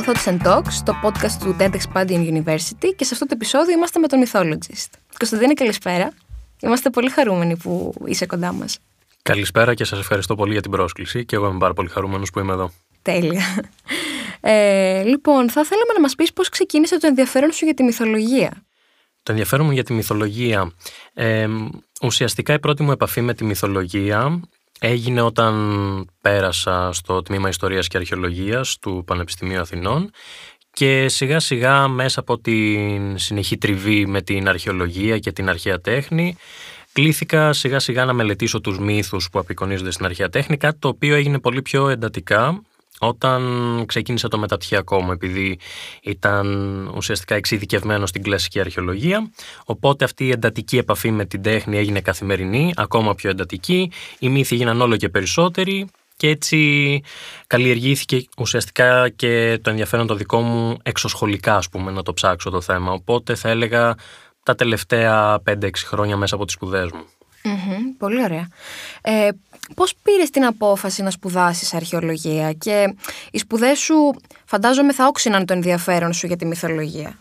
στο Thoughts and Talks, το podcast του TED Expandium University και σε αυτό το επεισόδιο είμαστε με τον Mythologist. Κωνσταντίνε, καλησπέρα. Είμαστε πολύ χαρούμενοι που είσαι κοντά μας. Καλησπέρα και σας ευχαριστώ πολύ για την πρόσκληση και εγώ είμαι πάρα πολύ χαρούμενος που είμαι εδώ. Τέλεια. Ε, λοιπόν, θα θέλαμε να μας πεις πώς ξεκίνησε το ενδιαφέρον σου για τη μυθολογία. Το ενδιαφέρον μου για τη μυθολογία. Ε, ουσιαστικά η πρώτη μου επαφή με τη μυθολογία έγινε όταν πέρασα στο τμήμα Ιστορίας και Αρχαιολογίας του Πανεπιστημίου Αθηνών και σιγά σιγά μέσα από την συνεχή τριβή με την αρχαιολογία και την αρχαία τέχνη κλήθηκα σιγά σιγά να μελετήσω τους μύθους που απεικονίζονται στην αρχαία τέχνη κάτι το οποίο έγινε πολύ πιο εντατικά όταν ξεκίνησα το μεταπτυχιακό μου, επειδή ήταν ουσιαστικά εξειδικευμένο στην κλασική αρχαιολογία, οπότε αυτή η εντατική επαφή με την τέχνη έγινε καθημερινή, ακόμα πιο εντατική, οι μύθοι έγιναν όλο και περισσότεροι και έτσι καλλιεργήθηκε ουσιαστικά και το ενδιαφέρον το δικό μου εξωσχολικά, ας πούμε, να το ψάξω το θέμα. Οπότε θα έλεγα τα τελευταία 5-6 χρόνια μέσα από τις σπουδές μου. πολύ ωραία. Ε, πώς πήρες την απόφαση να σπουδάσεις αρχαιολογία και οι σπουδές σου φαντάζομαι θα όξυναν το ενδιαφέρον σου για τη μυθολογία;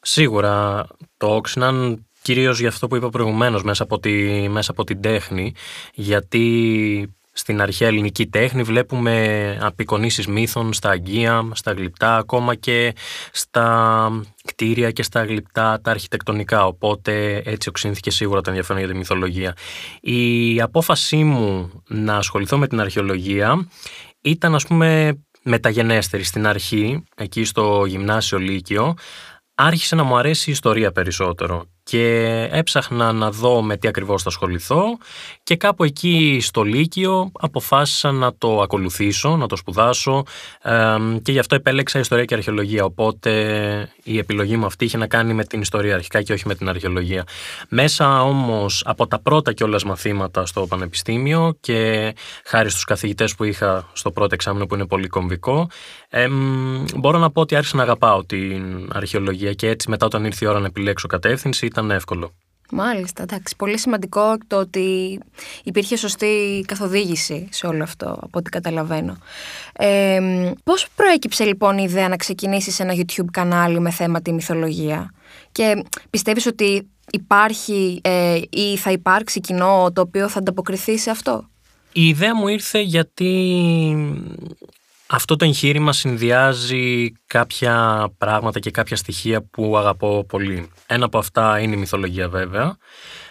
Σίγουρα το όξυναν κυρίως για αυτό που είπα προηγουμένως μέσα από, τη, μέσα από την τέχνη γιατί στην αρχαία ελληνική τέχνη βλέπουμε απεικονίσεις μύθων στα αγγεία, στα γλυπτά, ακόμα και στα κτίρια και στα γλυπτά τα αρχιτεκτονικά, οπότε έτσι οξύνθηκε σίγουρα το ενδιαφέρον για τη μυθολογία. Η απόφασή μου να ασχοληθώ με την αρχαιολογία ήταν ας πούμε μεταγενέστερη. Στην αρχή, εκεί στο γυμνάσιο Λύκειο, άρχισε να μου αρέσει η ιστορία περισσότερο και έψαχνα να δω με τι ακριβώς θα ασχοληθώ και κάπου εκεί στο Λύκειο αποφάσισα να το ακολουθήσω, να το σπουδάσω και γι' αυτό επέλεξα ιστορία και αρχαιολογία οπότε η επιλογή μου αυτή είχε να κάνει με την ιστορία αρχικά και όχι με την αρχαιολογία. Μέσα όμως από τα πρώτα κιόλας μαθήματα στο πανεπιστήμιο και χάρη στους καθηγητές που είχα στο πρώτο εξάμεινο που είναι πολύ κομβικό μπορώ να πω ότι άρχισα να αγαπάω την αρχαιολογία και έτσι μετά όταν ήρθε η ώρα να επιλέξω κατεύθυνση ήταν εύκολο. Μάλιστα, εντάξει. Πολύ σημαντικό το ότι υπήρχε σωστή καθοδήγηση σε όλο αυτό, από ό,τι καταλαβαίνω. Ε, πώς προέκυψε λοιπόν η ιδέα να ξεκινήσεις ένα YouTube κανάλι με θέμα τη μυθολογία; Και πιστεύεις ότι υπάρχει ε, ή θα υπάρξει κοινό το οποίο θα ανταποκριθεί σε αυτό; Η ιδέα μου ήρθε γιατί αυτό το εγχείρημα συνδυάζει κάποια πράγματα και κάποια στοιχεία που αγαπώ πολύ. Ένα από αυτά είναι η μυθολογία βέβαια.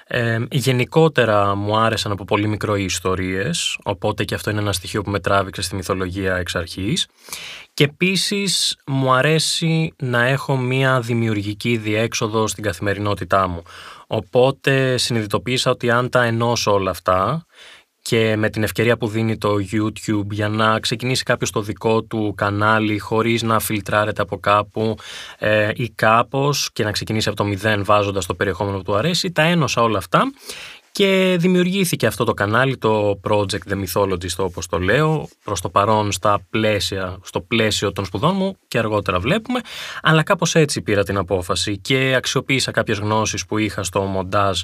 Ε, γενικότερα μου άρεσαν από πολύ μικρό οι ιστορίες, οπότε και αυτό είναι ένα στοιχείο που με τράβηξε στη μυθολογία εξ αρχής. Και επίσης μου αρέσει να έχω μία δημιουργική διέξοδο στην καθημερινότητά μου. Οπότε συνειδητοποίησα ότι αν τα ενώσω όλα αυτά και με την ευκαιρία που δίνει το YouTube για να ξεκινήσει κάποιος το δικό του κανάλι χωρίς να φιλτράρεται από κάπου ε, ή κάπως και να ξεκινήσει από το μηδέν βάζοντας το περιεχόμενο που του αρέσει, τα ένωσα όλα αυτά και δημιουργήθηκε αυτό το κανάλι, το Project The Mythologist όπως το λέω, προς το παρόν στα πλαίσια, στο πλαίσιο των σπουδών μου και αργότερα βλέπουμε, αλλά κάπως έτσι πήρα την απόφαση και αξιοποίησα κάποιες γνώσεις που είχα στο μοντάζ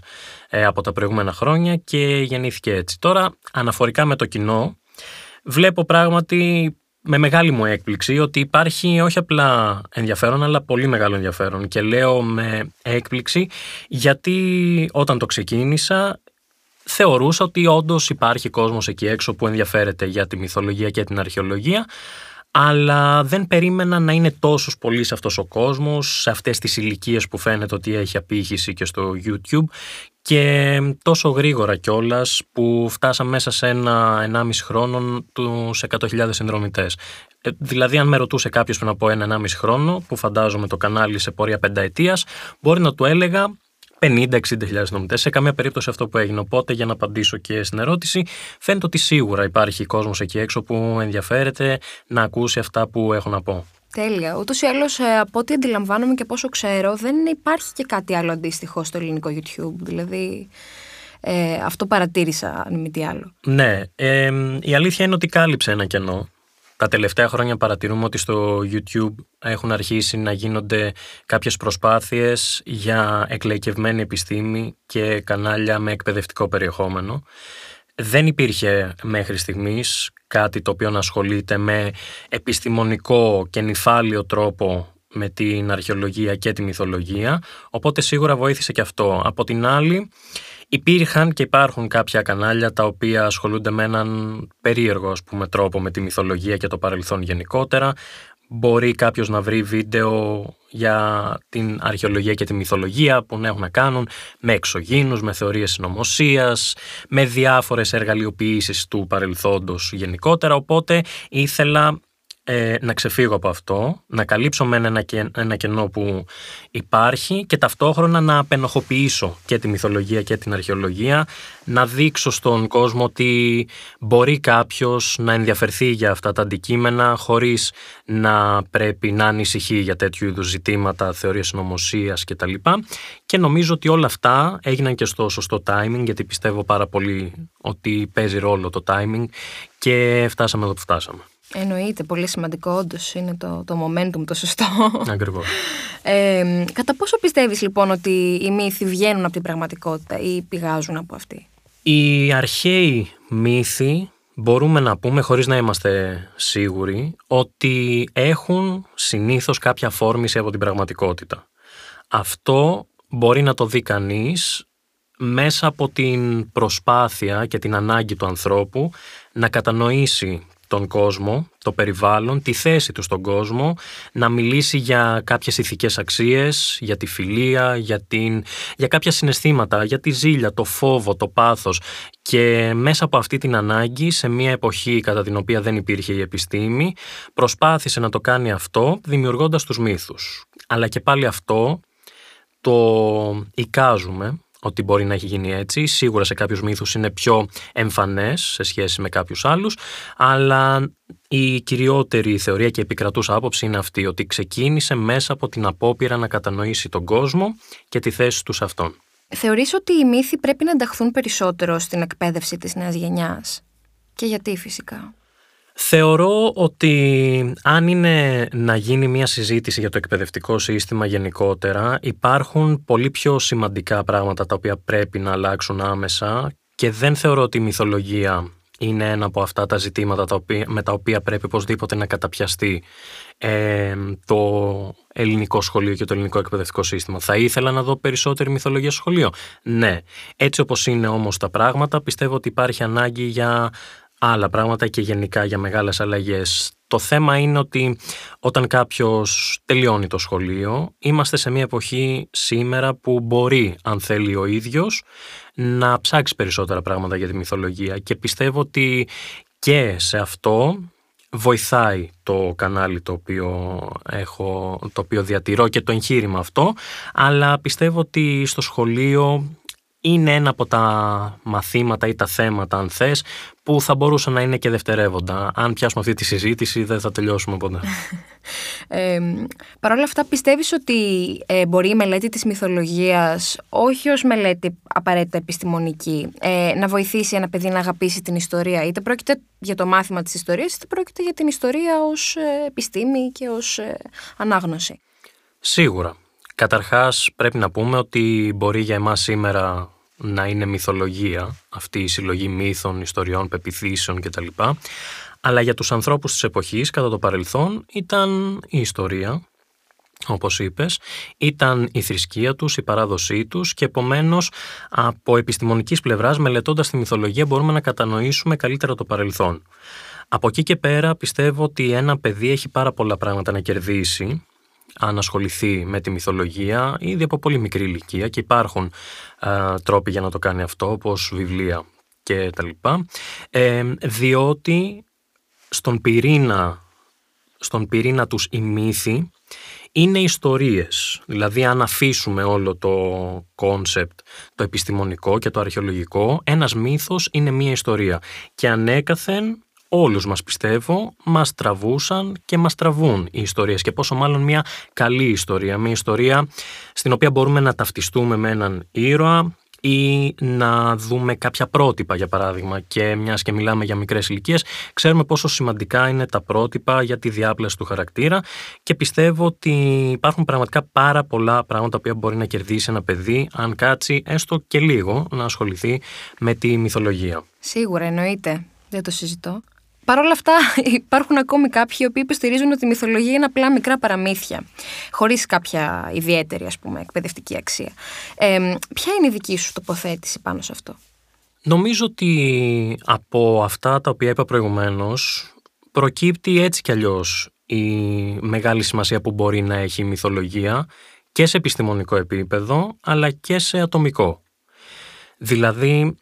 ε, από τα προηγούμενα χρόνια και γεννήθηκε έτσι. Τώρα, αναφορικά με το κοινό, βλέπω πράγματι με μεγάλη μου έκπληξη ότι υπάρχει όχι απλά ενδιαφέρον αλλά πολύ μεγάλο ενδιαφέρον. Και λέω με έκπληξη γιατί όταν το ξεκίνησα θεωρούσα ότι όντως υπάρχει κόσμος εκεί έξω που ενδιαφέρεται για τη μυθολογία και την αρχαιολογία αλλά δεν περίμενα να είναι τόσος πολύ σε αυτός ο κόσμος, σε αυτές τις ηλικίες που φαίνεται ότι έχει απήχηση και στο YouTube και τόσο γρήγορα κιόλας που φτάσαμε μέσα σε ένα 1,5 χρόνο τους 100.000 συνδρομητές. Ε, δηλαδή, αν με ρωτούσε κάποιος πριν από ένα 1,5 χρόνο, που φαντάζομαι το κανάλι σε πορεία πενταετίας, μπορεί να του έλεγα 50-60 συνδρομητέ. Σε καμία περίπτωση αυτό που έγινε. Οπότε, για να απαντήσω και στην ερώτηση, φαίνεται ότι σίγουρα υπάρχει κόσμος εκεί έξω που ενδιαφέρεται να ακούσει αυτά που έχω να πω. Τέλεια. Ούτως ή άλλως, ε, από ό,τι αντιλαμβάνομαι και πόσο ξέρω, δεν υπάρχει και κάτι άλλο αντίστοιχο στο ελληνικό YouTube. Δηλαδή, ε, αυτό παρατήρησα, αν μη τι άλλο. Ναι. Ε, η αλήθεια είναι ότι κάλυψε ένα κενό. Τα τελευταία χρόνια παρατηρούμε ότι στο YouTube έχουν αρχίσει να γίνονται κάποιες προσπάθειες για εκλαϊκευμένη επιστήμη και κανάλια με εκπαιδευτικό περιεχόμενο. δεν υπήρχε μέχρι στιγμής κάτι το οποίο να ασχολείται με επιστημονικό και νυφάλιο τρόπο με την αρχαιολογία και τη μυθολογία, οπότε σίγουρα βοήθησε και αυτό. Από την άλλη, υπήρχαν και υπάρχουν κάποια κανάλια τα οποία ασχολούνται με έναν περίεργο ας πούμε, τρόπο με τη μυθολογία και το παρελθόν γενικότερα. Μπορεί κάποιος να βρει βίντεο για την αρχαιολογία και τη μυθολογία που να έχουν να κάνουν με εξωγήνους, με θεωρίες συνωμοσίας, με διάφορες εργαλειοποιήσεις του παρελθόντος γενικότερα, οπότε ήθελα ε, να ξεφύγω από αυτό, να καλύψω με ένα, ένα κενό που υπάρχει και ταυτόχρονα να απενοχοποιήσω και τη μυθολογία και την αρχαιολογία, να δείξω στον κόσμο ότι μπορεί κάποιος να ενδιαφερθεί για αυτά τα αντικείμενα χωρίς να πρέπει να ανησυχεί για τέτοιου είδους ζητήματα, θεωρίες νομοσίας κτλ. Και νομίζω ότι όλα αυτά έγιναν και στο σωστό timing, γιατί πιστεύω πάρα πολύ ότι παίζει ρόλο το timing και φτάσαμε εδώ που φτάσαμε. Εννοείται, πολύ σημαντικό όντως είναι το, το momentum το σωστό. Ακριβώς. Ε, κατά πόσο πιστεύεις λοιπόν ότι οι μύθοι βγαίνουν από την πραγματικότητα ή πηγάζουν από αυτή; Οι αρχαίοι μύθοι μπορούμε να πούμε χωρίς να είμαστε σίγουροι ότι έχουν συνήθως κάποια φόρμηση από την πραγματικότητα. Αυτό μπορεί να το δει κανείς μέσα από την προσπάθεια και την ανάγκη του ανθρώπου να κατανοήσει τον κόσμο, το περιβάλλον, τη θέση του στον κόσμο, να μιλήσει για κάποιες ηθικές αξίες, για τη φιλία, για, την, για κάποια συναισθήματα, για τη ζήλια, το φόβο, το πάθος και μέσα από αυτή την ανάγκη σε μια εποχή κατά την οποία δεν υπήρχε η επιστήμη προσπάθησε να το κάνει αυτό δημιουργώντας τους μύθους. Αλλά και πάλι αυτό το εικάζουμε ότι μπορεί να έχει γίνει έτσι. Σίγουρα σε κάποιους μύθους είναι πιο εμφανές σε σχέση με κάποιους άλλους, αλλά η κυριότερη θεωρία και επικρατούσα άποψη είναι αυτή, ότι ξεκίνησε μέσα από την απόπειρα να κατανοήσει τον κόσμο και τη θέση τους σε αυτόν. Θεωρείς ότι οι μύθοι πρέπει να ενταχθούν περισσότερο στην εκπαίδευση της νέας γενιάς; Και γιατί φυσικά; Θεωρώ ότι αν είναι να γίνει μια συζήτηση για το εκπαιδευτικό σύστημα γενικότερα, υπάρχουν πολύ πιο σημαντικά πράγματα τα οποία πρέπει να αλλάξουν άμεσα και δεν θεωρώ ότι η μυθολογία είναι ένα από αυτά τα ζητήματα τα οποία, με τα οποία πρέπει οπωσδήποτε να καταπιαστεί ε, το ελληνικό σχολείο και το ελληνικό εκπαιδευτικό σύστημα. Θα ήθελα να δω περισσότερη μυθολογία στο σχολείο. Ναι. Έτσι όπως είναι όμως τα πράγματα, πιστεύω ότι υπάρχει ανάγκη για άλλα πράγματα και γενικά για μεγάλες αλλαγές. Το θέμα είναι ότι όταν κάποιος τελειώνει το σχολείο, είμαστε σε μια εποχή σήμερα που μπορεί, αν θέλει ο ίδιος, να ψάξει περισσότερα πράγματα για τη μυθολογία και πιστεύω ότι και σε αυτό βοηθάει το κανάλι το οποίο, έχω, το οποίο διατηρώ και το εγχείρημα αυτό, αλλά πιστεύω ότι στο σχολείο είναι ένα από τα μαθήματα ή τα θέματα, αν θες, που θα μπορούσαν να είναι και δευτερεύοντα. Αν πιάσουμε αυτή τη συζήτηση, δεν θα τελειώσουμε ποτέ. ε, Παρ' όλα αυτά, πιστεύεις ότι ε, μπορεί η μελέτη της μυθολογίας, όχι ως μελέτη απαραίτητα επιστημονική, ε, να βοηθήσει ένα παιδί να αγαπήσει την ιστορία, είτε πρόκειται για το μάθημα της ιστορίας, είτε πρόκειται για την ιστορία ως ε, επιστήμη και ως ανάγνωση; Σίγουρα. Καταρχάς πρέπει να πούμε ότι μπορεί για εμάς σήμερα να είναι μυθολογία αυτή η συλλογή μύθων, ιστοριών, πεπιθήσεων κτλ. Αλλά για τους ανθρώπους της εποχής κατά το παρελθόν ήταν η ιστορία, όπως είπες, ήταν η θρησκεία τους, η παράδοσή τους και επομένως από επιστημονικής πλευράς μελετώντας τη μυθολογία μπορούμε να κατανοήσουμε καλύτερα το παρελθόν. Από εκεί και πέρα πιστεύω ότι ένα παιδί έχει πάρα πολλά πράγματα να κερδίσει αν ασχοληθεί με τη μυθολογία ήδη από πολύ μικρή ηλικία και υπάρχουν τρόποι για να το κάνει αυτό όπως βιβλία και τα λοιπά ε, διότι στον πυρήνα, στον πυρήνα τους οι μύθοι είναι ιστορίες. Δηλαδή αν αφήσουμε όλο το concept, το επιστημονικό και το αρχαιολογικό, ένας μύθος είναι μία ιστορία. Και ανέκαθεν όλους μας πιστεύω, μας τραβούσαν και μας τραβούν οι ιστορίες και πόσο μάλλον μια καλή ιστορία, μια ιστορία στην οποία μπορούμε να ταυτιστούμε με έναν ήρωα ή να δούμε κάποια πρότυπα για παράδειγμα και μιας και μιλάμε για μικρές ηλικίες ξέρουμε πόσο σημαντικά είναι τα πρότυπα για τη διάπλαση του χαρακτήρα και πιστεύω ότι υπάρχουν πραγματικά πάρα πολλά πράγματα που μπορεί να κερδίσει ένα παιδί αν κάτσει έστω και λίγο να ασχοληθεί με τη μυθολογία. Σίγουρα εννοείται, δεν το συζητώ. Παρ' όλα αυτά, υπάρχουν ακόμη κάποιοι οι οποίοι υποστηρίζουν ότι η μυθολογία είναι απλά μικρά παραμύθια, χωρίς κάποια ιδιαίτερη ας πούμε, εκπαιδευτική αξία. Ε, ποια είναι η δική σου τοποθέτηση πάνω σε αυτό, Νομίζω ότι από αυτά τα οποία είπα προηγουμένως, προκύπτει έτσι κι αλλιώς η μεγάλη σημασία που μπορεί να έχει η μυθολογία και σε επιστημονικό επίπεδο, αλλά και σε ατομικό. Δηλαδή,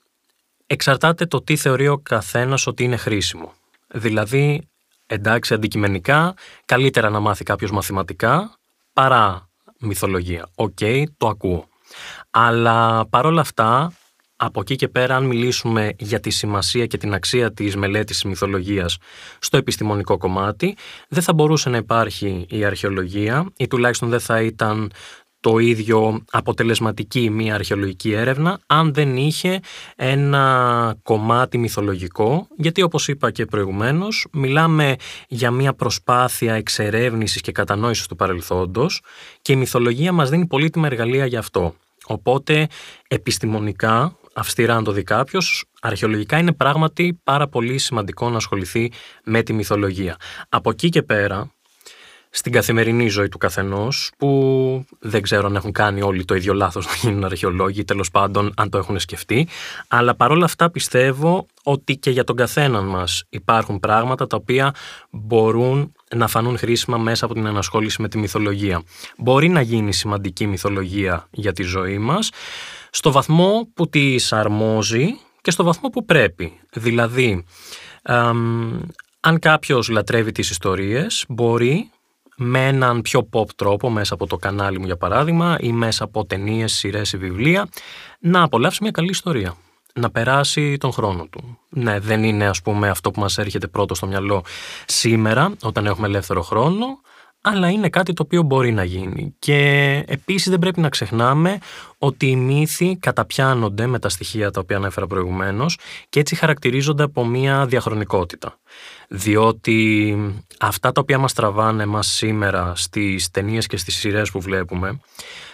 εξαρτάται το τι θεωρεί ο καθένας ότι είναι χρήσιμο. Δηλαδή, εντάξει, αντικειμενικά, καλύτερα να μάθει κάποιος μαθηματικά παρά μυθολογία. Οκ, το ακούω. Αλλά παρόλα αυτά, από εκεί και πέρα, αν μιλήσουμε για τη σημασία και την αξία της μελέτης της μυθολογίας στο επιστημονικό κομμάτι, δεν θα μπορούσε να υπάρχει η αρχαιολογία ή τουλάχιστον δεν θα ήταν το ίδιο αποτελεσματική μια αρχαιολογική έρευνα αν δεν είχε ένα κομμάτι μυθολογικό γιατί όπως είπα και προηγουμένως μιλάμε για μια προσπάθεια εξερεύνησης και κατανόησης του παρελθόντος και η μυθολογία μας δίνει πολύτιμα εργαλεία για αυτό. Οπότε επιστημονικά, αυστηρά αν το δει κάποιος, αρχαιολογικά είναι πράγματι πάρα πολύ σημαντικό να ασχοληθεί με τη μυθολογία. Από εκεί και πέρα, στην καθημερινή ζωή του καθενός, που δεν ξέρω αν έχουν κάνει όλοι το ίδιο λάθος να γίνουν αρχαιολόγοι, τέλος πάντων αν το έχουν σκεφτεί. Αλλά παρόλα αυτά πιστεύω ότι και για τον καθέναν μας υπάρχουν πράγματα τα οποία μπορούν να φανούν χρήσιμα μέσα από την ανασχόληση με τη μυθολογία. Μπορεί να γίνει σημαντική μυθολογία για τη ζωή μας, στο βαθμό που τη αρμόζει και στο βαθμό που πρέπει. Δηλαδή, αν κάποιος λατρεύει τις ιστορίες, μπορεί με έναν πιο pop τρόπο μέσα από το κανάλι μου για παράδειγμα ή μέσα από ταινίες, σειρές ή βιβλία να απολαύσει μια καλή ιστορία. Να περάσει τον χρόνο του. Ναι, δεν είναι ας πούμε αυτό που μας έρχεται πρώτο στο μυαλό σήμερα όταν έχουμε ελεύθερο χρόνο, αλλά είναι κάτι το οποίο μπορεί να γίνει. Και επίσης δεν πρέπει να ξεχνάμε ότι οι μύθοι καταπιάνονται με τα στοιχεία τα οποία ανέφερα προηγουμένως και έτσι χαρακτηρίζονται από μια διαχρονικότητα. Διότι αυτά τα οποία μας τραβάνε μας σήμερα στις ταινίες και στις σειρές που βλέπουμε,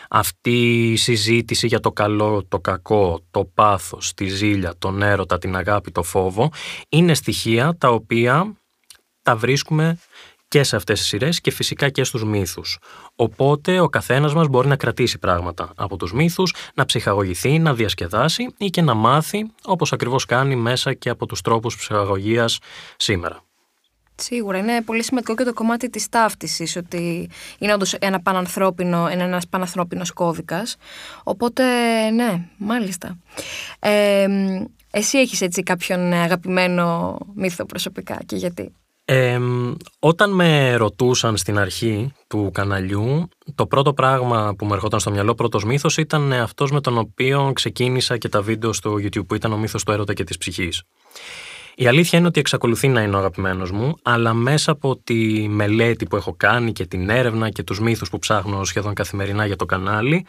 αυτή η συζήτηση για το καλό, το κακό, το πάθος, τη ζήλια, τον έρωτα, την αγάπη, το φόβο, είναι στοιχεία τα οποία τα βρίσκουμε και σε αυτές τις σειρές και φυσικά και στους μύθους. Οπότε ο καθένας μας μπορεί να κρατήσει πράγματα από τους μύθους, να ψυχαγωγηθεί, να διασκεδάσει ή και να μάθει όπως ακριβώς κάνει μέσα και από τους τρόπους ψυχαγωγίας σήμερα. Σίγουρα. Είναι πολύ σημαντικό και το κομμάτι της ταύτισης, ότι είναι όντως ένα πανανθρώπινο, είναι ένας πανανθρώπινος κώδικας. Οπότε, ναι, μάλιστα. Ε, εσύ έχεις έτσι κάποιον αγαπημένο μύθο προσωπικά και γιατί; Όταν με ρωτούσαν στην αρχή του καναλιού, το πρώτο πράγμα που μου ερχόταν στο μυαλό, πρώτος μύθος, ήταν αυτός με τον οποίο ξεκίνησα και τα βίντεο στο YouTube, που ήταν ο μύθος του έρωτα και της ψυχής. Η αλήθεια είναι ότι εξακολουθεί να είναι ο αγαπημένος μου, αλλά μέσα από τη μελέτη που έχω κάνει και την έρευνα και τους μύθους που ψάχνω σχεδόν καθημερινά για το κανάλι,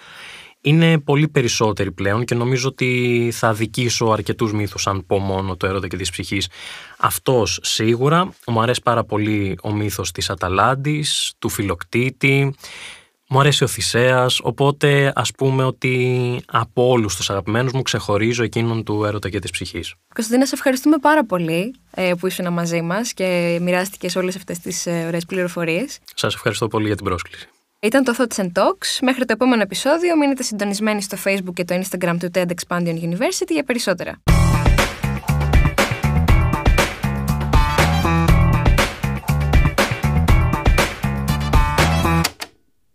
είναι πολύ περισσότεροι πλέον και νομίζω ότι θα αδικήσω αρκετούς μύθους αν πω μόνο το έρωτα και της ψυχής. Αυτός σίγουρα. Μου αρέσει πάρα πολύ ο μύθος της Αταλάντης, του Φιλοκτήτη. Μου αρέσει ο Θησέας, οπότε ας πούμε ότι από όλους τους αγαπημένους μου ξεχωρίζω εκείνον του έρωτα και της ψυχής. Κωνσταντίνα, σε ευχαριστούμε πάρα πολύ ε, που ήσουν μαζί μας και μοιράστηκες όλες αυτές τις ε, ωραίες πληροφορίες. Σας ευχαριστώ πολύ για την πρόσκληση. Ήταν το Thoughts and Talks. Μέχρι το επόμενο επεισόδιο μείνετε συντονισμένοι στο Facebook και το Instagram του TED Expansion University για περισσότερα.